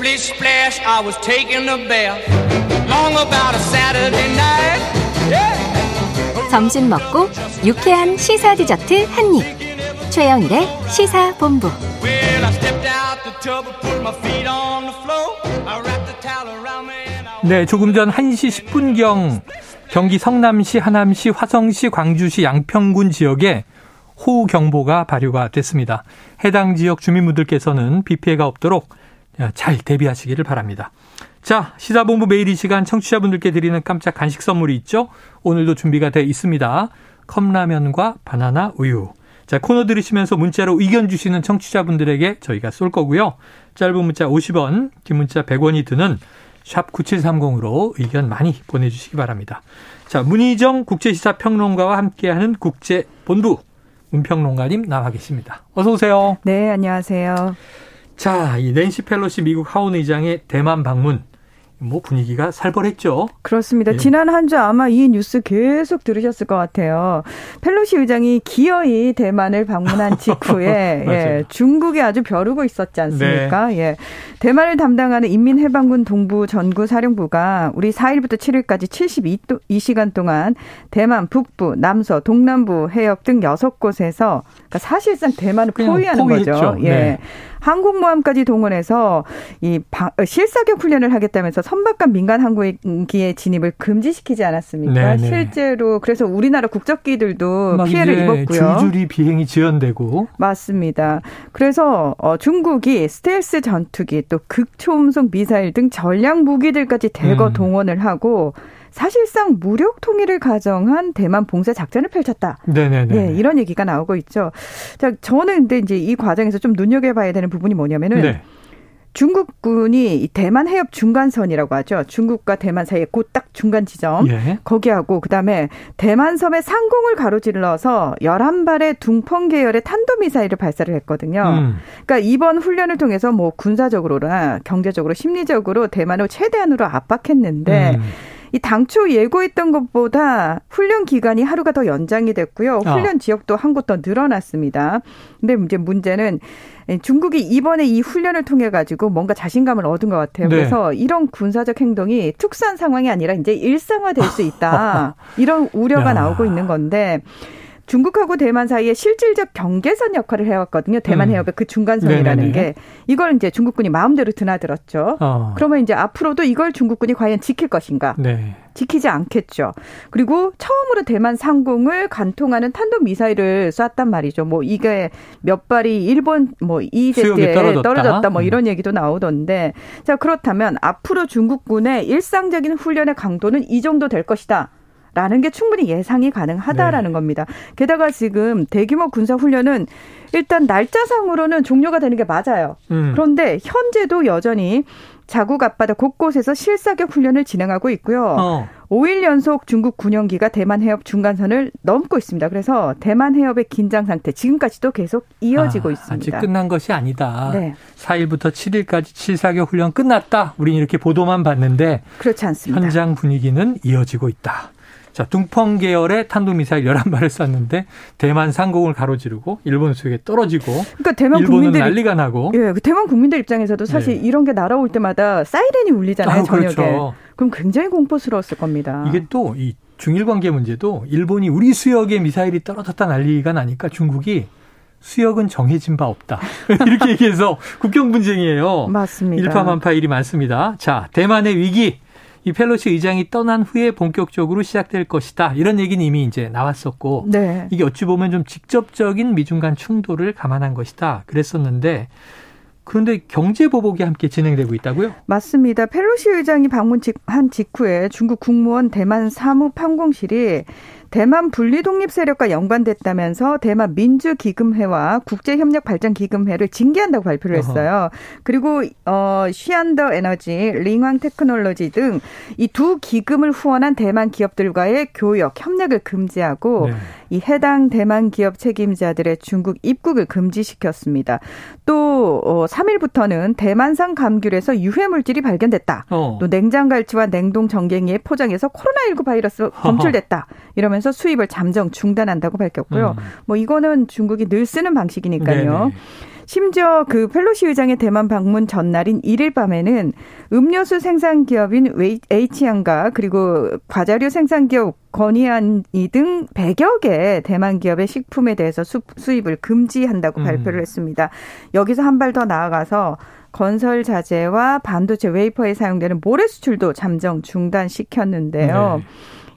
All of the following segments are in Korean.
Splish splash, I was taking a bath. Long about a Saturday night. Yeah. 점심 먹고 유쾌한 시사 디저트 한 입. 최영일의 시사 본부. Well, I stepped out the tub and put my feet on the floor. I wrapped the towel around me and I 네, 조금 전 1시 10분경 경기 성남시, 하남시, 화성시, 광주시, 양평군 지역에 호우경보가 발효가 됐습니다. 해당 지역 주민분들께서는 비 피해가 없도록 잘 대비하시기를 바랍니다. 자, 시사본부 매일 이 시간 청취자분들께 드리는 깜짝 간식 선물이 있죠? 오늘도 준비가 돼 있습니다. 컵라면과 바나나 우유. 자, 코너 들으시면서 문자로 의견 주시는 청취자분들에게 저희가 쏠 거고요. 짧은 문자 50원, 긴 문자 100원이 드는 샵 9730으로 의견 많이 보내주시기 바랍니다. 자, 문희정 국제시사 평론가와 함께하는 국제본부 문평론가님 나와 계십니다. 어서 오세요. 네, 안녕하세요. 자, 이 낸시 펠로시 미국 하원 의장의 대만 방문 뭐 분위기가 살벌했죠. 그렇습니다. 예. 지난 한 주 아마 이 뉴스 계속 들으셨을 것 같아요. 펠로시 의장이 기어이 대만을 방문한 직후에. 예, 중국이 아주 벼르고 있었지 않습니까? 예. 대만을 담당하는 인민해방군 동부 전구 사령부가 우리 4일부터 7일까지 72시간 동안 대만 북부, 남서, 동남부 해역 등 6곳에서 그러니까 사실상 대만을 포위하는 포위했죠. 거죠. 예. 네. 항공모함까지 동원해서 이 방- 어, 실사격 훈련을 하겠다면서 선박간 민간 항공기의 진입을 금지시키지 않았습니까? 네, 네. 실제로 그래서 우리나라 국적기들도 막 피해를 입었고요. 줄줄이 비행이 지연되고 맞습니다. 그래서 어, 중국이 스텔스 전투기 또 극초음속 미사일 등 전략 무기들까지 대거 음. 동원을 하고 사실상 무력 통일을 가정한 대만 봉쇄 작전을 펼쳤다. 네네네. 네, 이런 얘기가 나오고 있죠. 자, 저는 근데 이제 이 과정에서 좀 눈여겨봐야 되는 부분이 뭐냐면은 네. 중국군이 이 대만 해협 중간선이라고 하죠. 중국과 대만 사이에 그딱 중간 지점. 예. 거기하고 그다음에 대만 섬의 상공을 가로질러서 11발의 둥펑 계열의 탄도 미사일을 발사를 했거든요. 음. 그러니까 이번 훈련을 통해서 뭐 군사적으로나 경제적으로 심리적으로 대만을 최대한으로 압박했는데 음. 이 당초 예고했던 것보다 훈련 기간이 하루가 더 연장이 됐고요. 아. 훈련 지역도 한 곳 더 늘어났습니다. 근데 이제 문제는 중국이 이번에 이 훈련을 통해 가지고 뭔가 자신감을 얻은 것 같아요. 네. 그래서 이런 군사적 행동이 특수한 상황이 아니라 이제 일상화될 수 있다. 이런 우려가 야. 나오고 있는 건데 중국하고 대만 사이에 실질적 경계선 역할을 해왔거든요. 대만 음. 해협의 그 중간선이라는 네네네. 게 이걸 이제 중국군이 마음대로 드나들었죠. 어. 그러면 이제 앞으로도 이걸 중국군이 과연 지킬 것인가? 네. 지키지 않겠죠. 그리고 처음으로 대만 상공을 간통하는 탄도 미사일을 쐈단 말이죠. 뭐 이게 몇 발이 일본 뭐 이제때 떨어졌다. 떨어졌다. 뭐 음. 이런 얘기도 나오던데. 자, 그렇다면 앞으로 중국군의 일상적인 훈련의 강도는 이 정도 될 것이다. 라는 게 충분히 예상이 가능하다라는 네. 겁니다. 게다가 지금 대규모 군사 훈련은 일단 날짜상으로는 종료가 되는 게 맞아요. 음. 그런데 현재도 여전히 자국 앞바다 곳곳에서 실사격 훈련을 진행하고 있고요. 어. 5일 연속 중국 군용기가 대만 해협 중간선을 넘고 있습니다. 그래서 대만 해협의 긴장 상태 지금까지도 계속 이어지고 아, 있습니다. 아직 끝난 것이 아니다. 네. 4일부터 7일까지 7사격 훈련 끝났다. 우린 이렇게 보도만 봤는데 그렇지 않습니다. 현장 분위기는 이어지고 있다. 자, 둥펑 계열의 탄도미사일 11발을 쐈는데 대만 상공을 가로지르고 일본 수역에 떨어지고 그러니까 대만 국민들 난리가 나고 예, 그 대만 국민들 입장에서도 사실 네. 이런 게 날아올 때마다 사이렌이 울리잖아요, 아, 저녁에. 그렇죠. 그럼 굉장히 공포스러웠을 겁니다. 이게 또 이 중일 관계 문제도 일본이 우리 수역에 미사일이 떨어졌다 난리가 나니까 중국이 수역은 정해진 바 없다. 이렇게 얘기해서 국경 분쟁이에요. 맞습니다. 일파만파 일이 많습니다. 자, 대만의 위기. 이 펠로시 의장이 떠난 후에 본격적으로 시작될 것이다. 이런 얘기는 이미 이제 나왔었고 네. 이게 어찌 보면 좀 직접적인 미중 간 충돌을 감안한 것이다. 그랬었는데 그런데 경제 보복이 함께 진행되고 있다고요? 맞습니다. 펠로시 의장이 방문 한 직후에 중국 국무원 대만 사무 판공실이 대만 분리 독립 세력과 연관됐다면서 대만 민주기금회와 국제협력발전기금회를 징계한다고 발표를 했어요. 그리고 어 시안더 에너지, 링왕 테크놀로지 등 이 두 기금을 후원한 대만 기업들과의 교역 협력을 금지하고 네. 이 해당 대만 기업 책임자들의 중국 입국을 금지시켰습니다. 또 어, 3일부터는 대만산 감귤에서 유해 물질이 발견됐다. 어. 또 냉장 갈치와 냉동 정갱이에 포장해서 코로나19 바이러스 검출됐다. 이러면서 하면서 수입을 잠정 중단한다고 밝혔고요. 음. 뭐 이거는 중국이 늘 쓰는 방식이니까요. 네네. 심지어 그 펠로시 의장의 대만 방문 전날인 1일 밤에는 음료수 생산 기업인 H양과 그리고 과자류 생산 기업 건이안이 등 100여 개 대만 기업의 식품에 대해서 수, 수입을 금지한다고 음. 발표를 했습니다. 여기서 한 발 더 나아가서 건설 자재와 반도체 웨이퍼에 사용되는 모래 수출도 잠정 중단시켰는데요. 네.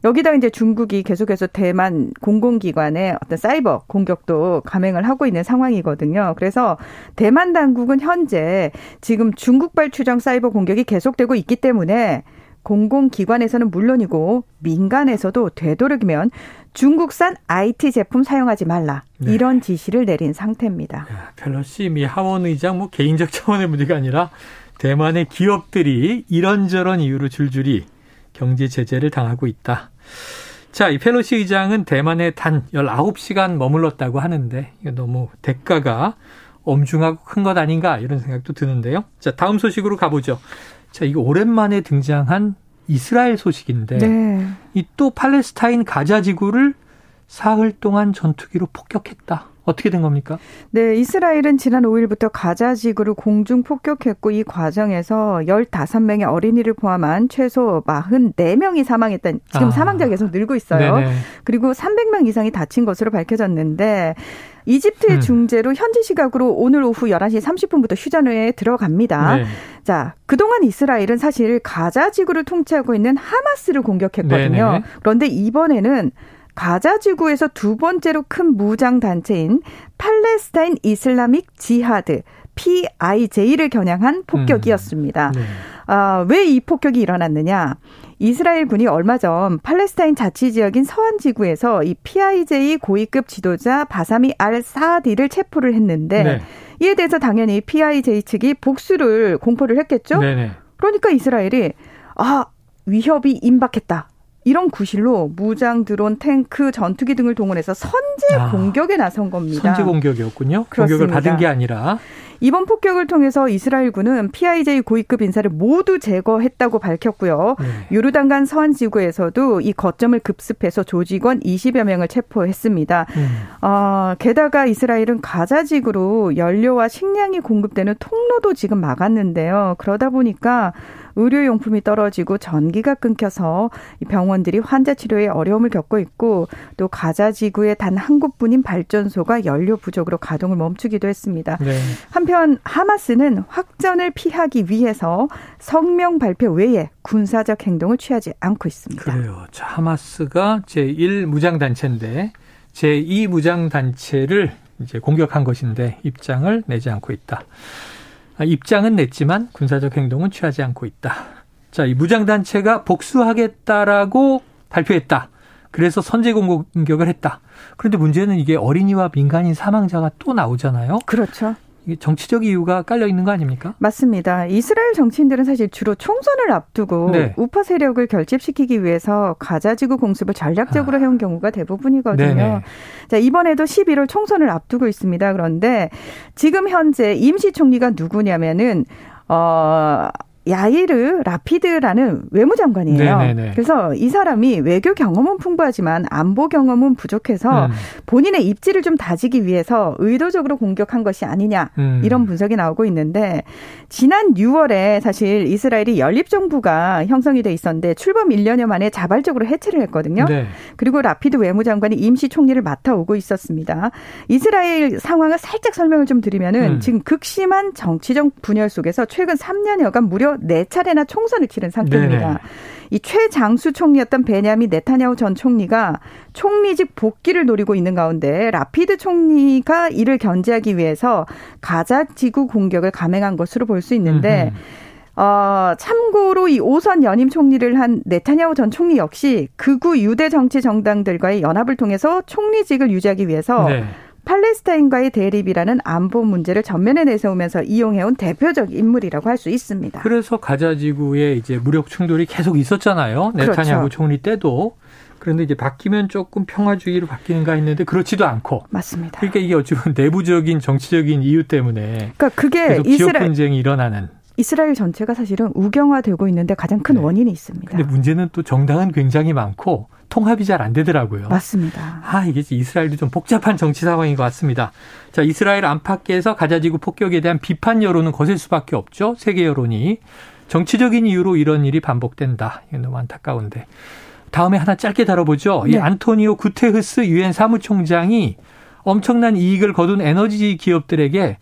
여기다 이제 중국이 계속해서 대만 공공기관의 어떤 사이버 공격도 감행을 하고 있는 상황이거든요. 그래서 대만 당국은 현재 지금 중국발 추정 사이버 공격이 계속되고 있기 때문에 공공기관에서는 물론이고 민간에서도 되도록이면 중국산 IT 제품 사용하지 말라 네. 이런 지시를 내린 상태입니다. 야, 펠로시 미 하원 의장 뭐 개인적 차원의 문제가 아니라 대만의 기업들이 이런저런 이유로 줄줄이 경제 제재를 당하고 있다. 자, 이 펠로시 의장은 대만에 단 19시간 머물렀다고 하는데 이거 너무 대가가 엄중하고 큰 것 아닌가 이런 생각도 드는데요. 자, 다음 소식으로 가보죠. 자, 이거 오랜만에 등장한 이스라엘 소식인데 네. 이또 팔레스타인 가자 지구를 사흘 동안 전투기로 폭격했다. 어떻게 된 겁니까? 네, 이스라엘은 지난 5일부터 가자 지구를 공중 폭격했고 이 과정에서 15명의 어린이를 포함한 최소 44명이 사망했던 지금 아. 사망자가 계속 늘고 있어요. 네네. 그리고 300명 이상이 다친 것으로 밝혀졌는데 이집트의 음. 중재로 현지 시각으로 오늘 오후 11시 30분부터 휴전에 들어갑니다. 네. 자, 그동안 이스라엘은 사실 가자 지구를 통치하고 있는 하마스를 공격했거든요. 네네. 그런데 이번에는 가자 지구에서 두 번째로 큰 무장 단체인 팔레스타인 이슬라믹 지하드 PIJ를 겨냥한 폭격이었습니다. 네. 아, 왜 이 폭격이 일어났느냐? 이스라엘 군이 얼마 전 팔레스타인 자치 지역인 서한 지구에서 이 PIJ 고위급 지도자 바사미 알 사디를 체포를 했는데 네. 이에 대해서 당연히 PIJ 측이 복수를 공포를 했겠죠? 네네. 그러니까 이스라엘이 아, 위협이 임박했다. 이런 구실로 무장 드론, 탱크, 전투기 등을 동원해서 선제 아, 공격에 나선 겁니다. 선제 공격이었군요. 그렇습니다. 공격을 받은 게 아니라. 이번 폭격을 통해서 이스라엘군은 PIJ 고위급 인사를 모두 제거했다고 밝혔고요. 네. 요르단 간 서한 지구에서도 이 거점을 급습해서 조직원 20여 명을 체포했습니다. 음. 어, 게다가 이스라엘은 가자 지구로 연료와 식량이 공급되는 통로도 지금 막았는데요. 그러다 보니까 의료용품이 떨어지고 전기가 끊겨서 이 병원들이 환자 치료에 어려움을 겪고 있고 또 가자 지구의 단 한 곳뿐인 발전소가 연료 부족으로 가동을 멈추기도 했습니다. 네. 한편 하마스는 확전을 피하기 위해서 성명 발표 외에 군사적 행동을 취하지 않고 있습니다. 그래요. 자, 하마스가 제1 무장단체인데 제2 무장단체를 이제 공격한 것인데 입장을 내지 않고 있다. 아, 입장은 냈지만 군사적 행동은 취하지 않고 있다. 자, 이 무장단체가 복수하겠다라고 발표했다. 그래서 선제 공격을 했다. 그런데 문제는 이게 어린이와 민간인 사망자가 또 나오잖아요. 그렇죠. 이게 정치적 이유가 깔려 있는 거 아닙니까? 맞습니다. 이스라엘 정치인들은 사실 주로 총선을 앞두고 네. 우파 세력을 결집시키기 위해서 가자지구 공습을 전략적으로 아. 해온 경우가 대부분이거든요. 네네. 자, 이번에도 11월 총선을 앞두고 있습니다. 그런데 지금 현재 임시 총리가 누구냐면은 어 야이르 라피드라는 외무장관이에요. 네네네. 그래서 이 사람이 외교 경험은 풍부하지만 안보 경험은 부족해서 음. 본인의 입지를 좀 다지기 위해서 의도적으로 공격한 것이 아니냐 음. 이런 분석이 나오고 있는데 지난 6월에 사실 이스라엘이 연립 정부가 형성이 돼 있었는데 출범 1년여 만에 자발적으로 해체를 했거든요. 네. 그리고 라피드 외무장관이 임시 총리를 맡아 오고 있었습니다. 이스라엘 상황을 살짝 설명을 좀 드리면은 음. 지금 극심한 정치적 분열 속에서 최근 3년여간 무려 4차례나 총선을 치른 상태입니다. 네네. 이 최장수 총리였던 베냐민 네타냐후 전 총리가 총리직 복귀를 노리고 있는 가운데 라피드 총리가 이를 견제하기 위해서 가자 지구 공격을 감행한 것으로 볼 수 있는데. 어, 참고로 이 오선 연임 총리를 한 네타냐후 전 총리 역시 극우 유대 정치 정당들과의 연합을 통해서 총리직을 유지하기 위해서 네. 팔레스타인과의 대립이라는 안보 문제를 전면에 내세우면서 이용해온 대표적 인물이라고 할 수 있습니다. 그래서 가자 지구에 이제 무력 충돌이 계속 있었잖아요. 그렇죠. 네타냐후 총리 때도. 그런데 이제 바뀌면 조금 평화주의로 바뀌는가 했는데 그렇지도 않고. 맞습니다. 그러니까 이게 어찌 보면 내부적인 정치적인 이유 때문에 그러니까 그게 이스라엘 분쟁이 일어나는. 이스라엘 전체가 사실은 우경화되고 있는데 가장 큰 네. 원인이 있습니다. 근데 문제는 또 정당은 굉장히 많고 통합이 잘 안 되더라고요. 맞습니다. 아, 이게 이스라엘도 좀 복잡한 정치 상황인 것 같습니다. 자, 이스라엘 안팎에서 가자지구 폭격에 대한 비판 여론은 거셀 수밖에 없죠. 세계 여론이. 정치적인 이유로 이런 일이 반복된다. 이게 너무 안타까운데. 다음에 하나 짧게 다뤄보죠. 네. 이 안토니오 구테흐스 유엔 사무총장이 엄청난 이익을 거둔 에너지 기업들에게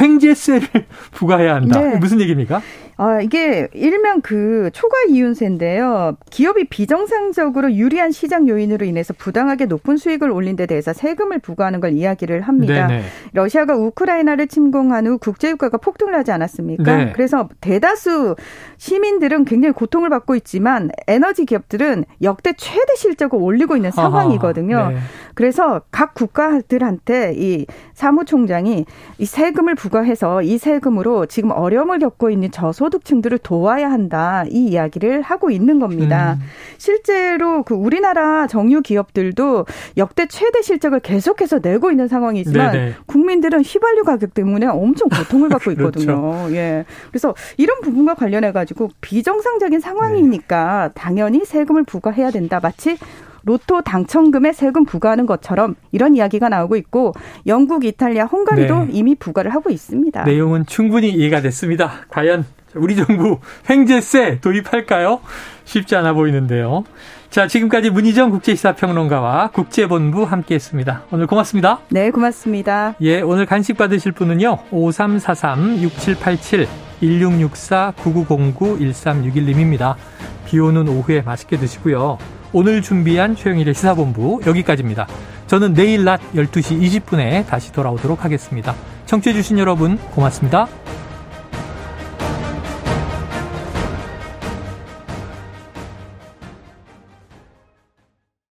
횡재세를 부과해야 한다. 네. 무슨 얘기입니까? 아, 이게 일명 그 초과 이윤세인데요. 기업이 비정상적으로 유리한 시장 요인으로 인해서 부당하게 높은 수익을 올린 데 대해서 세금을 부과하는 걸 이야기를 합니다. 네네. 러시아가 우크라이나를 침공한 후 국제유가가 폭등을 하지 않았습니까? 네. 그래서 대다수 시민들은 굉장히 고통을 받고 있지만 에너지 기업들은 역대 최대 실적을 올리고 있는 상황이거든요. 아하, 네. 그래서 각 국가들한테 이 사무총장이 이 세금을 부과해서 이 세금으로 지금 어려움을 겪고 있는 저소 득층들을 도와야 한다. 이 이야기를 하고 있는 겁니다. 음. 실제로 그 우리나라 정유 기업들도 역대 최대 실적을 계속해서 내고 있는 상황이지만 네네. 국민들은 휘발유 가격 때문에 엄청 고통을 받고 그렇죠. 있거든요. 그렇죠. 예. 그래서 이런 부분과 관련해 가지고 비정상적인 상황이니까 네. 당연히 세금을 부과해야 된다. 마치 로또 당첨금에 세금 부과하는 것처럼 이런 이야기가 나오고 있고 영국, 이탈리아, 헝가리도 네. 이미 부과를 하고 있습니다. 내용은 충분히 이해가 됐습니다. 과연 우리 정부 횡재세 도입할까요? 쉽지 않아 보이는데요. 자, 지금까지 문희정 국제시사평론가와 국제본부 함께 했습니다. 오늘 고맙습니다. 네, 고맙습니다. 예, 오늘 간식 받으실 분은요. 5343-6787 1664-9909-1361님입니다. 비 오는 오후에 맛있게 드시고요. 오늘 준비한 최영일의 시사본부 여기까지입니다. 저는 내일 낮 12시 20분에 다시 돌아오도록 하겠습니다. 청취해주신 여러분 고맙습니다.